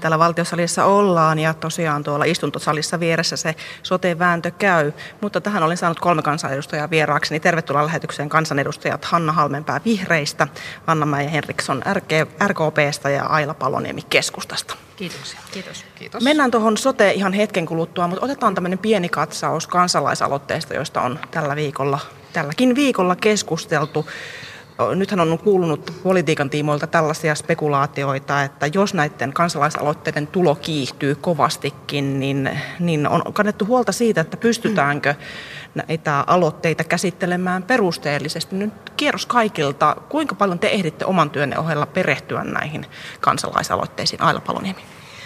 täällä valtiosalissa ollaan ja tosiaan tuolla istuntosalissa vieressä se sote-vääntö käy. Mutta tähän olen saanut kolme kansanedustajaa vieraakseni. Tervetuloa lähetykseen kansanedustajat Hanna Halmenpää Vihreistä, anna ja Henriksson RKPstä ja Aila Paloniemi Keskustasta. Kiitoksia. Kiitos. Kiitos. Mennään tuohon sote ihan hetken kuluttua, mutta otetaan tämmöinen pieni katsaus kansalaisaloitteesta, joista on tällä viikolla, tälläkin viikolla keskusteltu nythän on kuulunut politiikan tiimoilta tällaisia spekulaatioita, että jos näiden kansalaisaloitteiden tulo kiihtyy kovastikin, niin, niin on kannettu huolta siitä, että pystytäänkö näitä aloitteita käsittelemään perusteellisesti. Nyt kierros kaikilta, kuinka paljon te ehditte oman työnne ohella perehtyä näihin kansalaisaloitteisiin? Aila Paloniemi.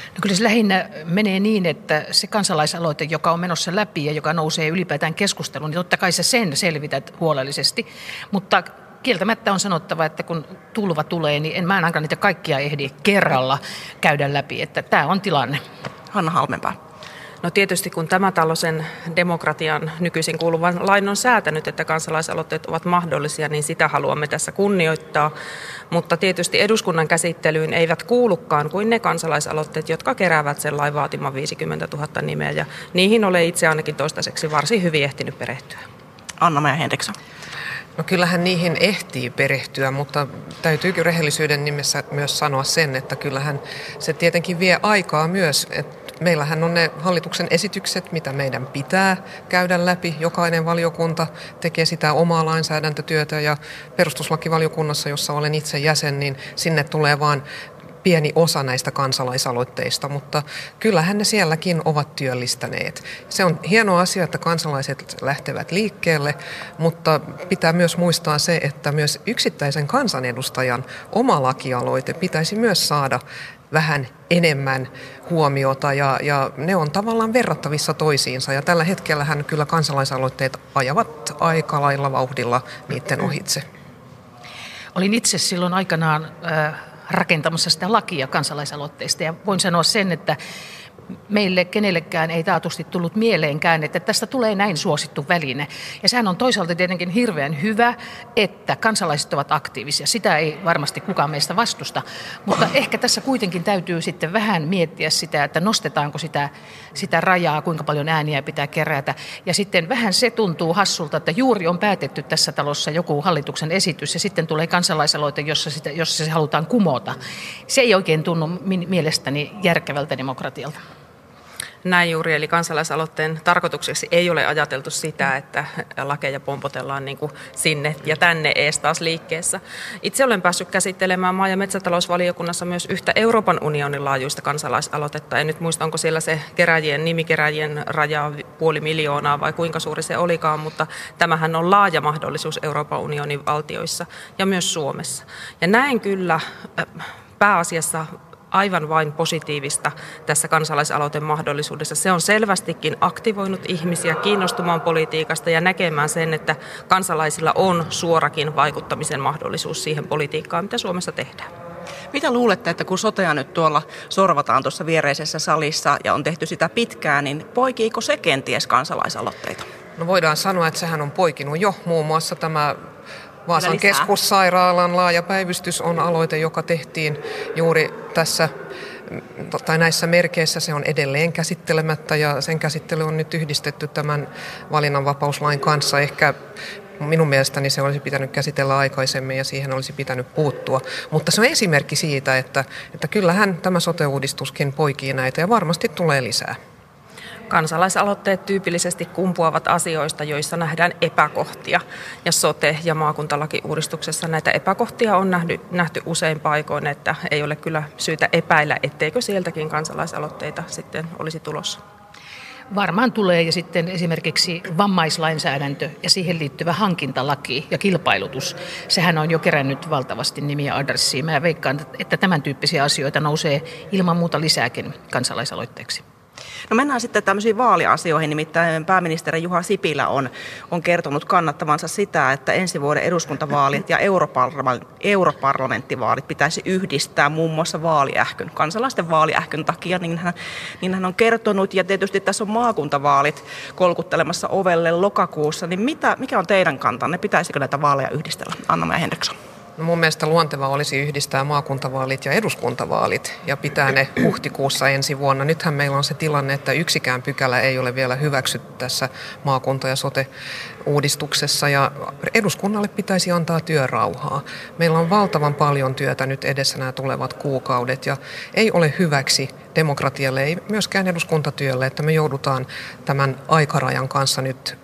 No kyllä se lähinnä menee niin, että se kansalaisaloite, joka on menossa läpi ja joka nousee ylipäätään keskusteluun, niin totta kai sä sen selvität huolellisesti. Mutta kieltämättä on sanottava, että kun tulva tulee, niin en mä ainakaan niitä kaikkia ehdi kerralla käydä läpi. Että tämä on tilanne. Hanna Halmenpää. No tietysti kun tämä talo sen demokratian nykyisin kuuluvan lain on säätänyt, että kansalaisaloitteet ovat mahdollisia, niin sitä haluamme tässä kunnioittaa. Mutta tietysti eduskunnan käsittelyyn eivät kuulukaan kuin ne kansalaisaloitteet, jotka keräävät sen lain vaatiman 50 000 nimeä. Ja niihin olen itse ainakin toistaiseksi varsin hyvin ehtinyt perehtyä. Anna-Maja Henriksson. No kyllähän niihin ehtii perehtyä, mutta täytyykin rehellisyyden nimessä myös sanoa sen, että kyllähän se tietenkin vie aikaa myös. Että meillähän on ne hallituksen esitykset, mitä meidän pitää käydä läpi. Jokainen valiokunta tekee sitä omaa lainsäädäntötyötä ja perustuslakivaliokunnassa, jossa olen itse jäsen, niin sinne tulee vaan pieni osa näistä kansalaisaloitteista, mutta kyllähän ne sielläkin ovat työllistäneet. Se on hieno asia, että kansalaiset lähtevät liikkeelle, mutta pitää myös muistaa se, että myös yksittäisen kansanedustajan oma lakialoite pitäisi myös saada vähän enemmän huomiota ja, ja ne on tavallaan verrattavissa toisiinsa ja tällä hetkellähän kyllä kansalaisaloitteet ajavat aika lailla vauhdilla niiden ohitse. Olin itse silloin aikanaan äh, rakentamassa sitä lakia kansalaisaloitteista. Ja voin sanoa sen, että meille kenellekään ei taatusti tullut mieleenkään, että tästä tulee näin suosittu väline. Ja sehän on toisaalta tietenkin hirveän hyvä, että kansalaiset ovat aktiivisia. Sitä ei varmasti kukaan meistä vastusta. Mutta ehkä tässä kuitenkin täytyy sitten vähän miettiä sitä, että nostetaanko sitä, sitä rajaa, kuinka paljon ääniä pitää kerätä. Ja sitten vähän se tuntuu hassulta, että juuri on päätetty tässä talossa joku hallituksen esitys ja sitten tulee kansalaisaloite, jossa, sitä, jossa se halutaan kumota. Se ei oikein tunnu mielestäni järkevältä demokratialta. Näin juuri, eli kansalaisaloitteen tarkoitukseksi ei ole ajateltu sitä, että lakeja pompotellaan niin kuin sinne ja tänne ees taas liikkeessä. Itse olen päässyt käsittelemään maa- ja metsätalousvaliokunnassa myös yhtä Euroopan unionin laajuista kansalaisaloitetta. En nyt muista, onko siellä se keräjien, nimikeräjien raja puoli miljoonaa vai kuinka suuri se olikaan, mutta tämähän on laaja mahdollisuus Euroopan unionin valtioissa ja myös Suomessa. Ja näin kyllä pääasiassa aivan vain positiivista tässä kansalaisaloiten mahdollisuudessa. Se on selvästikin aktivoinut ihmisiä kiinnostumaan politiikasta ja näkemään sen, että kansalaisilla on suorakin vaikuttamisen mahdollisuus siihen politiikkaan, mitä Suomessa tehdään. Mitä luulette, että kun sotea nyt tuolla sorvataan tuossa viereisessä salissa ja on tehty sitä pitkään, niin poikiiko se kenties kansalaisaloitteita? No voidaan sanoa, että sehän on poikinut jo muun muassa tämä Vaasan keskussairaalan laaja päivystys on aloite, joka tehtiin juuri tässä tai näissä merkeissä se on edelleen käsittelemättä ja sen käsittely on nyt yhdistetty tämän valinnanvapauslain kanssa. Ehkä minun mielestäni se olisi pitänyt käsitellä aikaisemmin ja siihen olisi pitänyt puuttua. Mutta se on esimerkki siitä, että, että kyllähän tämä sote-uudistuskin poikii näitä ja varmasti tulee lisää. Kansalaisaloitteet tyypillisesti kumpuavat asioista, joissa nähdään epäkohtia. Ja sote- ja maakuntalakiuudistuksessa näitä epäkohtia on nähty, nähty usein paikoin, että ei ole kyllä syytä epäillä, etteikö sieltäkin kansalaisaloitteita sitten olisi tulossa. Varmaan tulee ja sitten esimerkiksi vammaislainsäädäntö ja siihen liittyvä hankintalaki ja kilpailutus. Sehän on jo kerännyt valtavasti nimiä adressiin. Mä veikkaan, että tämän tyyppisiä asioita nousee ilman muuta lisääkin kansalaisaloitteeksi. No mennään sitten tämmöisiin vaaliasioihin, nimittäin pääministeri Juha Sipilä on, on kertonut kannattavansa sitä, että ensi vuoden eduskuntavaalit ja europarlamenttivaalit pitäisi yhdistää muun muassa vaaliähkyn, kansalaisten vaaliähkyn takia, niin hän, niin hän on kertonut, ja tietysti tässä on maakuntavaalit kolkuttelemassa ovelle lokakuussa, niin mitä, mikä on teidän kantanne, pitäisikö näitä vaaleja yhdistellä? Anna-Maja Henriksson. No mun mielestä luonteva olisi yhdistää maakuntavaalit ja eduskuntavaalit ja pitää ne huhtikuussa ensi vuonna. Nythän meillä on se tilanne, että yksikään pykälä ei ole vielä hyväksytty tässä maakunta- ja sote-uudistuksessa ja eduskunnalle pitäisi antaa työrauhaa. Meillä on valtavan paljon työtä nyt edessä nämä tulevat kuukaudet ja ei ole hyväksi demokratialle, ei myöskään eduskuntatyölle, että me joudutaan tämän aikarajan kanssa nyt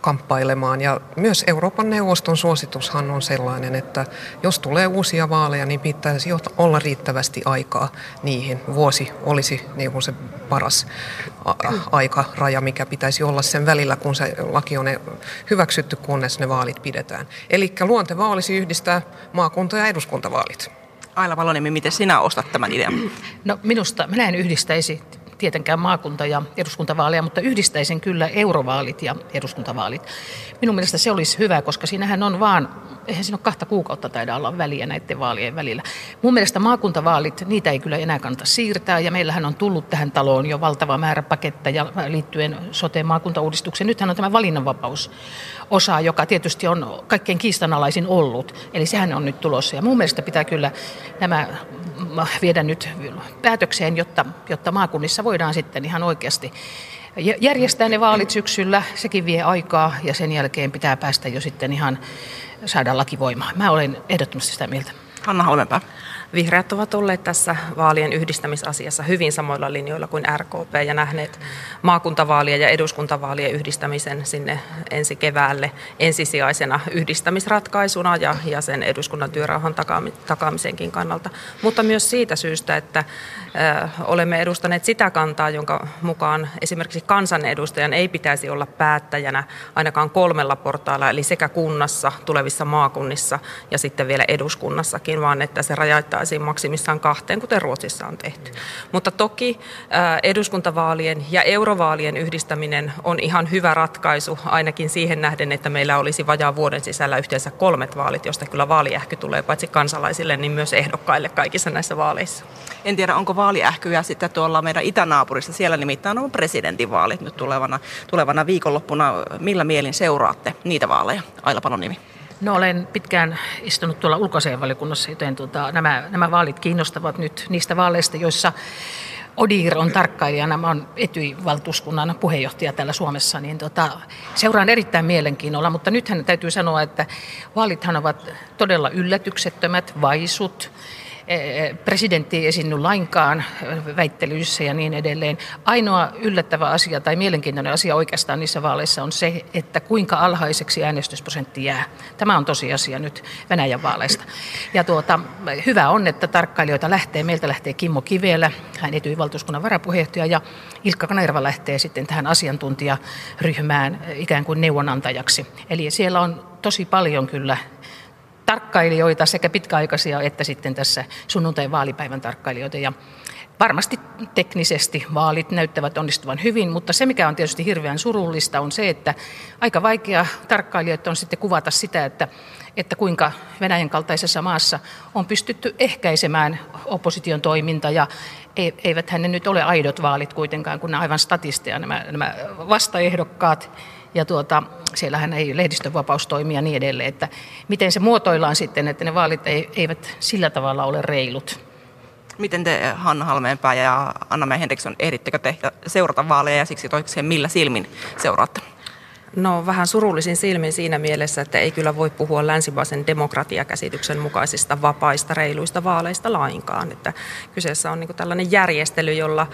kamppailemaan. Ja myös Euroopan neuvoston suositushan on sellainen, että jos tulee uusia vaaleja, niin pitäisi olla riittävästi aikaa niihin. Vuosi olisi niin kuin se paras aikaraja, mikä pitäisi olla sen välillä, kun se laki on hyväksytty, kunnes ne vaalit pidetään. Eli luonteva olisi yhdistää maakunta- ja eduskuntavaalit. Aila Valoniemi, miten sinä ostat tämän idean? No minusta, minä en yhdistäisi tietenkään maakunta- ja eduskuntavaaleja, mutta yhdistäisin kyllä eurovaalit ja eduskuntavaalit. Minun mielestä se olisi hyvä, koska siinähän on vaan, eihän siinä ole kahta kuukautta taida olla väliä näiden vaalien välillä. Mun mielestä maakuntavaalit, niitä ei kyllä enää kannata siirtää, ja meillähän on tullut tähän taloon jo valtava määrä paketteja liittyen sote-maakuntauudistukseen. Nythän on tämä valinnanvapaus osa, joka tietysti on kaikkein kiistanalaisin ollut. Eli sehän on nyt tulossa. Ja mun mielestä pitää kyllä nämä viedä nyt päätökseen, jotta, jotta maakunnissa voidaan sitten ihan oikeasti järjestää ne vaalit syksyllä. Sekin vie aikaa ja sen jälkeen pitää päästä jo sitten ihan saada lakivoimaa. Mä olen ehdottomasti sitä mieltä. Hanna Halmenpää. Vihreät ovat olleet tässä vaalien yhdistämisasiassa hyvin samoilla linjoilla kuin RKP ja nähneet maakuntavaalien ja eduskuntavaalien yhdistämisen sinne ensi keväälle ensisijaisena yhdistämisratkaisuna ja, ja sen eduskunnan työrauhan takaamisenkin kannalta. Mutta myös siitä syystä, että olemme edustaneet sitä kantaa, jonka mukaan esimerkiksi kansanedustajan ei pitäisi olla päättäjänä ainakaan kolmella portailla, eli sekä kunnassa, tulevissa maakunnissa ja sitten vielä eduskunnassakin, vaan että se rajaittaa rajoitettaisiin maksimissaan kahteen, kuten Ruotsissa on tehty. Mutta toki eduskuntavaalien ja eurovaalien yhdistäminen on ihan hyvä ratkaisu, ainakin siihen nähden, että meillä olisi vajaa vuoden sisällä yhteensä kolmet vaalit, josta kyllä vaaliähky tulee paitsi kansalaisille, niin myös ehdokkaille kaikissa näissä vaaleissa. En tiedä, onko vaaliähkyjä sitten tuolla meidän itänaapurissa. Siellä nimittäin on presidentinvaalit nyt tulevana, tulevana viikonloppuna. Millä mielin seuraatte niitä vaaleja? Aila Panon nimi. No olen pitkään istunut tuolla ulkoasianvaliokunnassa, joten tuota, nämä, nämä vaalit kiinnostavat nyt niistä vaaleista, joissa Odir on tarkkailijana, mä olen Etyi-valtuuskunnan puheenjohtaja täällä Suomessa, niin tota, seuraan erittäin mielenkiinnolla, mutta nythän täytyy sanoa, että vaalithan ovat todella yllätyksettömät, vaisut, presidentti ei esiinny lainkaan väittelyissä ja niin edelleen. Ainoa yllättävä asia tai mielenkiintoinen asia oikeastaan niissä vaaleissa on se, että kuinka alhaiseksi äänestysprosentti jää. Tämä on tosiasia nyt Venäjän vaaleista. Ja tuota, hyvä on, että tarkkailijoita lähtee. Meiltä lähtee Kimmo Kivelä, hän etyi valtuuskunnan varapuheenjohtaja, ja Ilkka Kanerva lähtee sitten tähän asiantuntijaryhmään ikään kuin neuvonantajaksi. Eli siellä on tosi paljon kyllä tarkkailijoita, sekä pitkäaikaisia että sitten tässä sunnuntai vaalipäivän tarkkailijoita. Ja varmasti teknisesti vaalit näyttävät onnistuvan hyvin, mutta se mikä on tietysti hirveän surullista on se, että aika vaikea tarkkailijoita on sitten kuvata sitä, että, että kuinka Venäjän kaltaisessa maassa on pystytty ehkäisemään opposition toiminta ja e, eivät ne nyt ole aidot vaalit kuitenkaan, kun nämä aivan statisteja nämä, nämä vastaehdokkaat ja tuota, siellähän ei lehdistönvapaus toimi ja niin edelleen, että miten se muotoillaan sitten, että ne vaalit eivät sillä tavalla ole reilut. Miten te Hanna Halmeenpää ja Anna Henriksson ehdittekö tehdä, seurata vaaleja ja siksi toisekseen millä silmin seuraatte? No vähän surullisin silmin siinä mielessä, että ei kyllä voi puhua länsimaisen demokratiakäsityksen mukaisista vapaista, reiluista vaaleista lainkaan. Että kyseessä on niin tällainen järjestely, jolla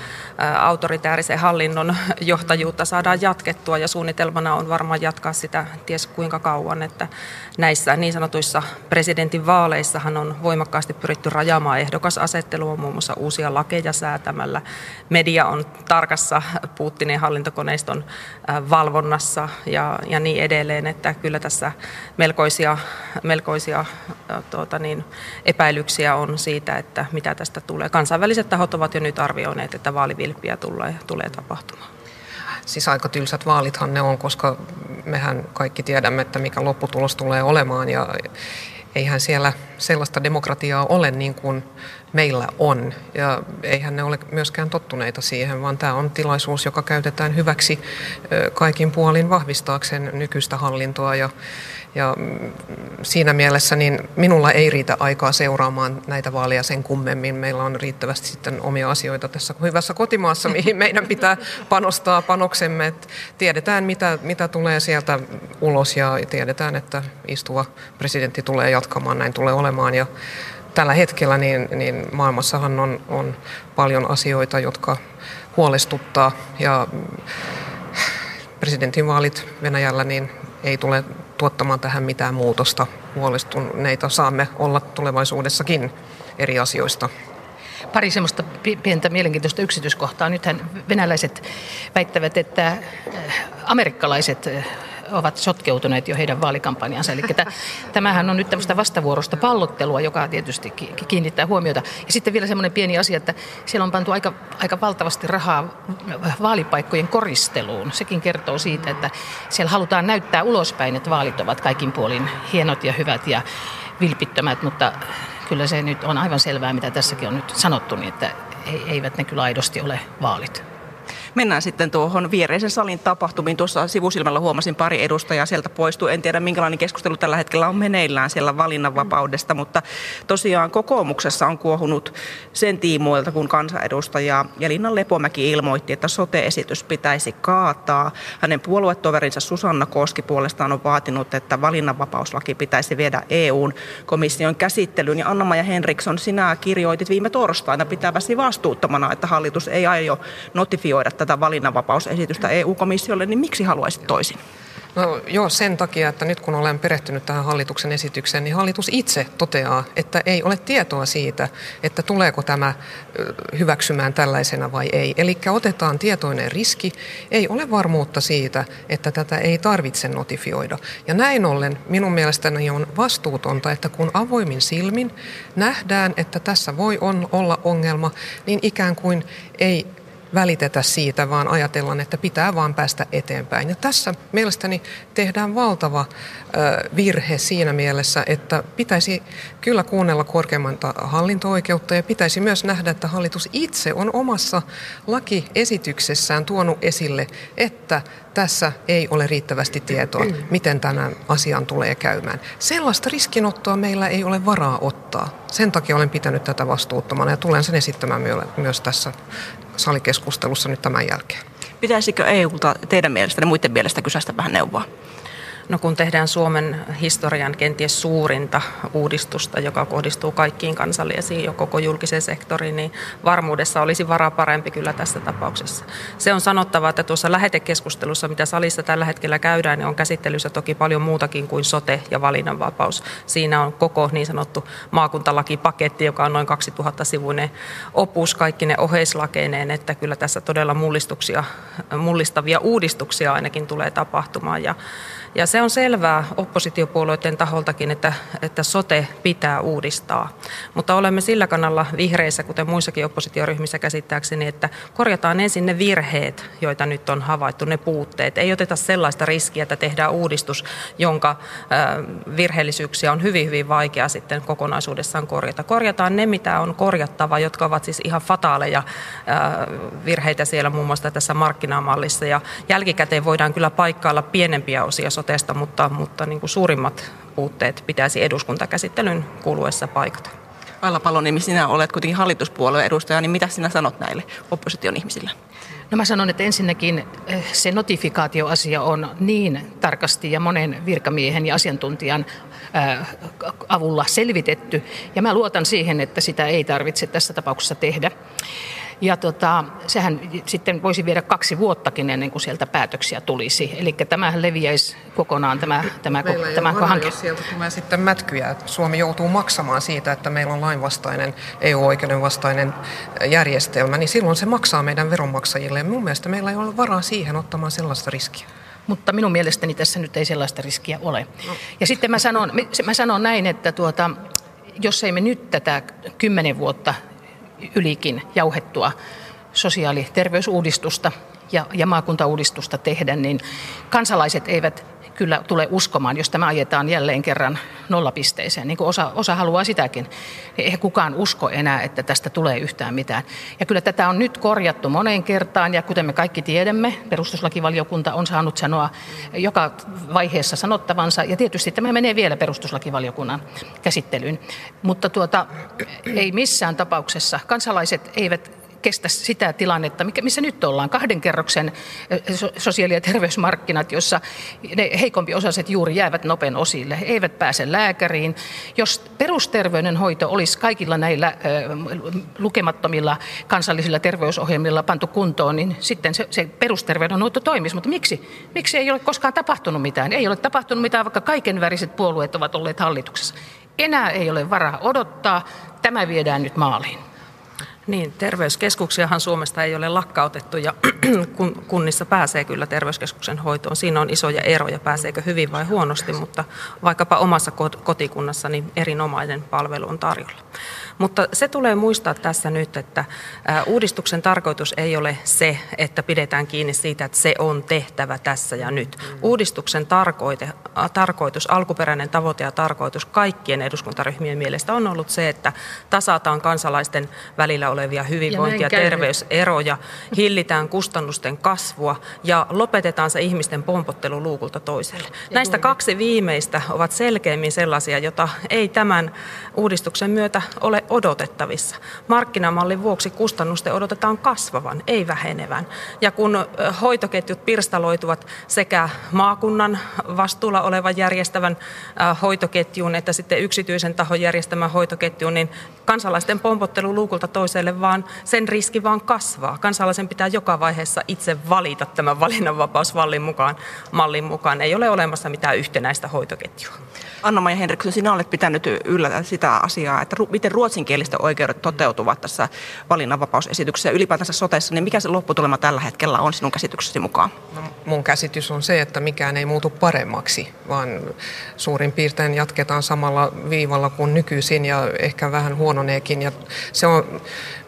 autoritäärisen hallinnon johtajuutta saadaan jatkettua ja suunnitelmana on varmaan jatkaa sitä ties kuinka kauan. Että näissä niin sanotuissa presidentin vaaleissahan on voimakkaasti pyritty rajaamaan ehdokasasettelua, muun muassa uusia lakeja säätämällä. Media on tarkassa Putinin hallintokoneiston valvonnassa ja, ja niin edelleen, että kyllä tässä melkoisia, melkoisia tuota niin, epäilyksiä on siitä, että mitä tästä tulee. Kansainväliset tahot ovat jo nyt arvioineet, että vaalivilppiä tulee, tulee tapahtumaan. Siis aika tylsät vaalithan ne on, koska mehän kaikki tiedämme, että mikä lopputulos tulee olemaan ja eihän siellä sellaista demokratiaa ole niin kuin meillä on. Ja eihän ne ole myöskään tottuneita siihen, vaan tämä on tilaisuus, joka käytetään hyväksi kaikin puolin vahvistaakseen nykyistä hallintoa ja ja mm, siinä mielessä niin minulla ei riitä aikaa seuraamaan näitä vaaleja sen kummemmin. Meillä on riittävästi sitten omia asioita tässä hyvässä kotimaassa, mihin meidän pitää panostaa panoksemme. Et tiedetään, mitä, mitä tulee sieltä ulos ja tiedetään, että istuva presidentti tulee jatkamaan, näin tulee olemaan. Ja tällä hetkellä niin, niin maailmassahan on, on paljon asioita, jotka huolestuttaa ja presidentinvaalit Venäjällä niin ei tule tuottamaan tähän mitään muutosta. Huolestuneita saamme olla tulevaisuudessakin eri asioista. Pari semmoista pientä mielenkiintoista yksityiskohtaa. Nythän venäläiset väittävät, että äh, amerikkalaiset äh, ovat sotkeutuneet jo heidän vaalikampanjansa. Eli tämähän on nyt tämmöistä vastavuorosta pallottelua, joka tietysti kiinnittää huomiota. Ja sitten vielä semmoinen pieni asia, että siellä on pantu aika, aika valtavasti rahaa vaalipaikkojen koristeluun. Sekin kertoo siitä, että siellä halutaan näyttää ulospäin, että vaalit ovat kaikin puolin hienot ja hyvät ja vilpittömät, mutta kyllä se nyt on aivan selvää, mitä tässäkin on nyt sanottu, niin että eivät ne kyllä aidosti ole vaalit. Mennään sitten tuohon viereisen salin tapahtumiin. Tuossa sivusilmällä huomasin pari edustajaa sieltä poistuu. En tiedä, minkälainen keskustelu tällä hetkellä on meneillään siellä valinnanvapaudesta, mutta tosiaan kokoomuksessa on kuohunut sen tiimoilta, kun kansanedustaja Jelina Lepomäki ilmoitti, että sote-esitys pitäisi kaataa. Hänen puoluetoverinsa Susanna Koski puolestaan on vaatinut, että valinnanvapauslaki pitäisi viedä EUn komission käsittelyyn. Ja Anna-Maja Henriksson, sinä kirjoitit viime torstaina pitäväsi vastuuttomana, että hallitus ei aio notifioida tätä valinnanvapausesitystä EU-komissiolle, niin miksi haluaisit toisin? No joo, sen takia, että nyt kun olen perehtynyt tähän hallituksen esitykseen, niin hallitus itse toteaa, että ei ole tietoa siitä, että tuleeko tämä hyväksymään tällaisena vai ei. Eli otetaan tietoinen riski, ei ole varmuutta siitä, että tätä ei tarvitse notifioida. Ja näin ollen minun mielestäni on vastuutonta, että kun avoimin silmin nähdään, että tässä voi on, olla ongelma, niin ikään kuin ei välitetä siitä, vaan ajatellaan, että pitää vaan päästä eteenpäin. Ja tässä mielestäni tehdään valtava virhe siinä mielessä, että pitäisi kyllä kuunnella korkeimmalta hallinto-oikeutta ja pitäisi myös nähdä, että hallitus itse on omassa lakiesityksessään tuonut esille, että tässä ei ole riittävästi tietoa, miten tämän asian tulee käymään. Sellaista riskinottoa meillä ei ole varaa ottaa. Sen takia olen pitänyt tätä vastuuttomana ja tulen sen esittämään myös tässä salikeskustelussa nyt tämän jälkeen. Pitäisikö EUlta teidän mielestä ja muiden mielestä kysäistä vähän neuvoa? No kun tehdään Suomen historian kenties suurinta uudistusta, joka kohdistuu kaikkiin kansallisiin ja koko julkiseen sektoriin, niin varmuudessa olisi vara parempi kyllä tässä tapauksessa. Se on sanottava, että tuossa lähetekeskustelussa, mitä salissa tällä hetkellä käydään, niin on käsittelyssä toki paljon muutakin kuin sote ja valinnanvapaus. Siinä on koko niin sanottu maakuntalakipaketti, joka on noin 2000-sivuinen opus kaikki ne oheislakeineen, että kyllä tässä todella mullistavia uudistuksia ainakin tulee tapahtumaan. Ja ja se on selvää oppositiopuolueiden taholtakin, että, että sote pitää uudistaa. Mutta olemme sillä kannalla vihreissä, kuten muissakin oppositioryhmissä käsittääkseni, että korjataan ensin ne virheet, joita nyt on havaittu, ne puutteet. Ei oteta sellaista riskiä, että tehdään uudistus, jonka virheellisyyksiä on hyvin, hyvin vaikea sitten kokonaisuudessaan korjata. Korjataan ne, mitä on korjattava, jotka ovat siis ihan fataaleja virheitä siellä muun muassa tässä markkinamallissa. Ja jälkikäteen voidaan kyllä paikkailla pienempiä osia sotesta, mutta, mutta niin kuin suurimmat puutteet pitäisi eduskuntakäsittelyn kuluessa paikata. Aila Paloniemi, sinä olet kuitenkin hallituspuolueen edustaja, niin mitä sinä sanot näille opposition ihmisille? No mä sanon, että ensinnäkin eh, se notifikaatioasia on niin tarkasti ja monen virkamiehen ja asiantuntijan eh, avulla selvitetty. Ja mä luotan siihen, että sitä ei tarvitse tässä tapauksessa tehdä. Ja tota, sehän sitten voisi viedä kaksi vuottakin ennen kuin sieltä päätöksiä tulisi. Eli tämähän leviäisi kokonaan tämä, tämä, meillä tämä ei hanke. Jos sieltä tulee sitten mätkyjä, Suomi joutuu maksamaan siitä, että meillä on lainvastainen, EU-oikeuden vastainen järjestelmä, niin silloin se maksaa meidän veronmaksajille. Ja mun mielestä meillä ei ole varaa siihen ottamaan sellaista riskiä. Mutta minun mielestäni tässä nyt ei sellaista riskiä ole. No. Ja sitten mä sanon, mä sanon näin, että tuota, jos ei me nyt tätä kymmenen vuotta ylikin jauhettua sosiaali- ja terveysuudistusta ja, ja maakuntauudistusta tehdä, niin kansalaiset eivät kyllä tule uskomaan, jos tämä ajetaan jälleen kerran nollapisteeseen, niin kuin osa, osa haluaa sitäkin. Niin eihän kukaan usko enää, että tästä tulee yhtään mitään. Ja kyllä tätä on nyt korjattu moneen kertaan, ja kuten me kaikki tiedämme, perustuslakivaliokunta on saanut sanoa joka vaiheessa sanottavansa, ja tietysti tämä menee vielä perustuslakivaliokunnan käsittelyyn. Mutta tuota, ei missään tapauksessa kansalaiset eivät kestä sitä tilannetta, missä nyt ollaan, kahden kerroksen sosiaali- ja terveysmarkkinat, jossa ne heikompiosaiset juuri jäävät nopen osille, he eivät pääse lääkäriin. Jos perusterveydenhoito olisi kaikilla näillä lukemattomilla kansallisilla terveysohjelmilla pantu kuntoon, niin sitten se, se perusterveydenhoito toimisi. Mutta miksi? Miksi ei ole koskaan tapahtunut mitään? Ei ole tapahtunut mitään, vaikka kaiken väriset puolueet ovat olleet hallituksessa. Enää ei ole varaa odottaa. Tämä viedään nyt maaliin. Niin, terveyskeskuksiahan Suomesta ei ole lakkautettu ja kunnissa pääsee kyllä terveyskeskuksen hoitoon. Siinä on isoja eroja, pääseekö hyvin vai huonosti, mutta vaikkapa omassa kotikunnassa niin erinomainen palvelu on tarjolla. Mutta se tulee muistaa tässä nyt, että uudistuksen tarkoitus ei ole se, että pidetään kiinni siitä, että se on tehtävä tässä ja nyt. Uudistuksen tarkoite, tarkoitus, alkuperäinen tavoite ja tarkoitus kaikkien eduskuntaryhmien mielestä on ollut se, että tasataan kansalaisten välillä olevia hyvinvointi- ja, ja terveyseroja, hillitään kustannusten kasvua ja lopetetaan se ihmisten pompottelu luukulta toiselle. Näistä kaksi viimeistä ovat selkeämmin sellaisia, jota ei tämän uudistuksen myötä ole odotettavissa. Markkinamallin vuoksi kustannusten odotetaan kasvavan, ei vähenevän. Ja kun hoitoketjut pirstaloituvat sekä maakunnan vastuulla olevan järjestävän hoitoketjuun että sitten yksityisen tahon järjestämän hoitoketjuun, niin kansalaisten pompottelu luukulta toiselle vaan sen riski vaan kasvaa. Kansalaisen pitää joka vaiheessa itse valita tämän valinnanvapausmallin mukaan, mallin mukaan. Ei ole olemassa mitään yhtenäistä hoitoketjua. Anna-Maija Henriksson, sinä olet pitänyt yllä sitä asiaa, että miten ruotsinkielisten oikeudet toteutuvat tässä valinnanvapausesityksessä ja ylipäätänsä sotessa, niin mikä se lopputulema tällä hetkellä on sinun käsityksesi mukaan? No, mun käsitys on se, että mikään ei muutu paremmaksi, vaan suurin piirtein jatketaan samalla viivalla kuin nykyisin ja ehkä vähän huononeekin. Ja se on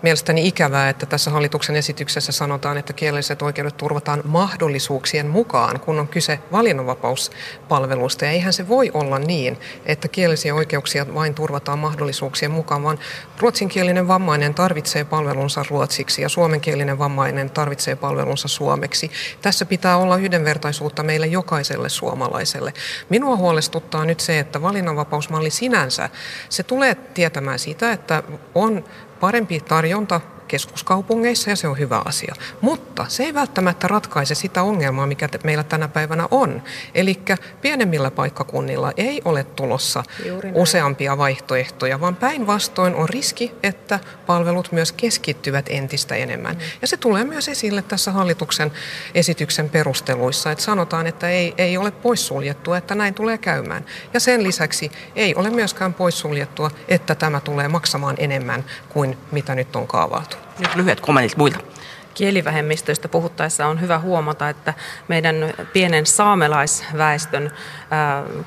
mielestäni ikävää, että tässä hallituksen esityksessä sanotaan, että kielelliset oikeudet turvataan mahdollisuuksien mukaan, kun on kyse valinnanvapauspalvelusta. Ja eihän se voi olla niin, että kielellisiä oikeuksia vain turvataan mahdollisuuksien mukaan, vaan ruotsinkielinen vammainen tarvitsee palvelunsa ruotsiksi ja suomenkielinen vammainen tarvitsee palvelunsa suomeksi. Tässä pitää olla yhdenvertaisuutta meille jokaiselle suomalaiselle. Minua huolestuttaa nyt se, että valinnanvapausmalli sinänsä, se tulee tietämään sitä, että on parempi tarjonta keskuskaupungeissa ja se on hyvä asia. Mutta se ei välttämättä ratkaise sitä ongelmaa, mikä meillä tänä päivänä on. Eli pienemmillä paikkakunnilla ei ole tulossa useampia vaihtoehtoja, vaan päinvastoin on riski, että palvelut myös keskittyvät entistä enemmän. Mm. Ja se tulee myös esille tässä hallituksen esityksen perusteluissa, että sanotaan, että ei, ei ole poissuljettua, että näin tulee käymään. Ja sen lisäksi ei ole myöskään poissuljettua, että tämä tulee maksamaan enemmän kuin mitä nyt on kaavailtu. Nyt lyhyet kommentit muilta. Kielivähemmistöistä puhuttaessa on hyvä huomata, että meidän pienen saamelaisväestön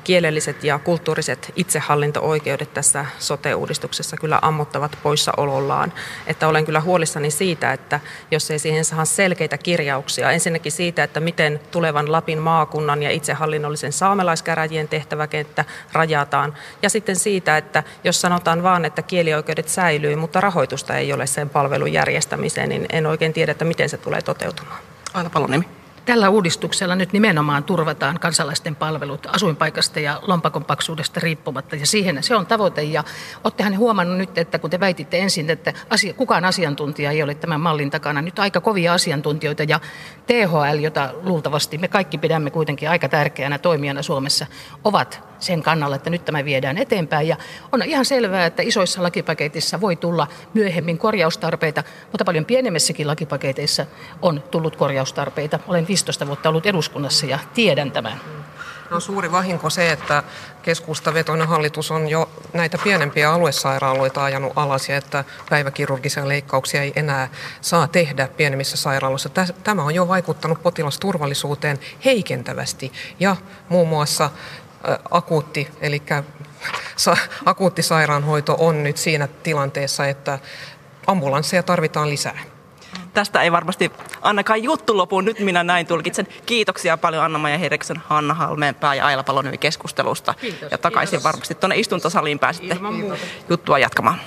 kielelliset ja kulttuuriset itsehallinto-oikeudet tässä sote-uudistuksessa kyllä ammottavat poissaolollaan. Että olen kyllä huolissani siitä, että jos ei siihen saa selkeitä kirjauksia, ensinnäkin siitä, että miten tulevan Lapin maakunnan ja itsehallinnollisen saamelaiskäräjien tehtäväkenttä rajataan, ja sitten siitä, että jos sanotaan vaan, että kielioikeudet säilyy, mutta rahoitusta ei ole sen palvelun järjestämiseen, niin en oikein tiedä, että miten se tulee toteutumaan. Aina Palonimi. Tällä uudistuksella nyt nimenomaan turvataan kansalaisten palvelut asuinpaikasta ja lompakon paksuudesta riippumatta. Ja siihen se on tavoite. Ja olettehan huomannut nyt, että kun te väititte ensin, että asia, kukaan asiantuntija ei ole tämän mallin takana, nyt aika kovia asiantuntijoita ja THL, jota luultavasti me kaikki pidämme kuitenkin aika tärkeänä toimijana Suomessa, ovat sen kannalla, että nyt tämä viedään eteenpäin. Ja on ihan selvää, että isoissa lakipaketissa voi tulla myöhemmin korjaustarpeita, mutta paljon pienemmissäkin lakipaketeissa on tullut korjaustarpeita. Olen 15 vuotta ollut eduskunnassa ja tiedän tämän. No suuri vahinko se, että keskustavetoinen hallitus on jo näitä pienempiä aluesairaaloita ajanut alas ja että päiväkirurgisia leikkauksia ei enää saa tehdä pienemmissä sairaaloissa. Tämä on jo vaikuttanut potilasturvallisuuteen heikentävästi ja muun muassa akuutti, eli akuutti sairaanhoito on nyt siinä tilanteessa, että ambulansseja tarvitaan lisää. Tästä ei varmasti ainakaan juttu lopu. Nyt minä näin tulkitsen. Kiitoksia paljon Anna-Maja Heriksen, Hanna Halmeenpää ja Aila Palonyymi keskustelusta. Kiitos. Ja takaisin Kiitos. varmasti tuonne istuntosaliin pääsitte juttua jatkamaan.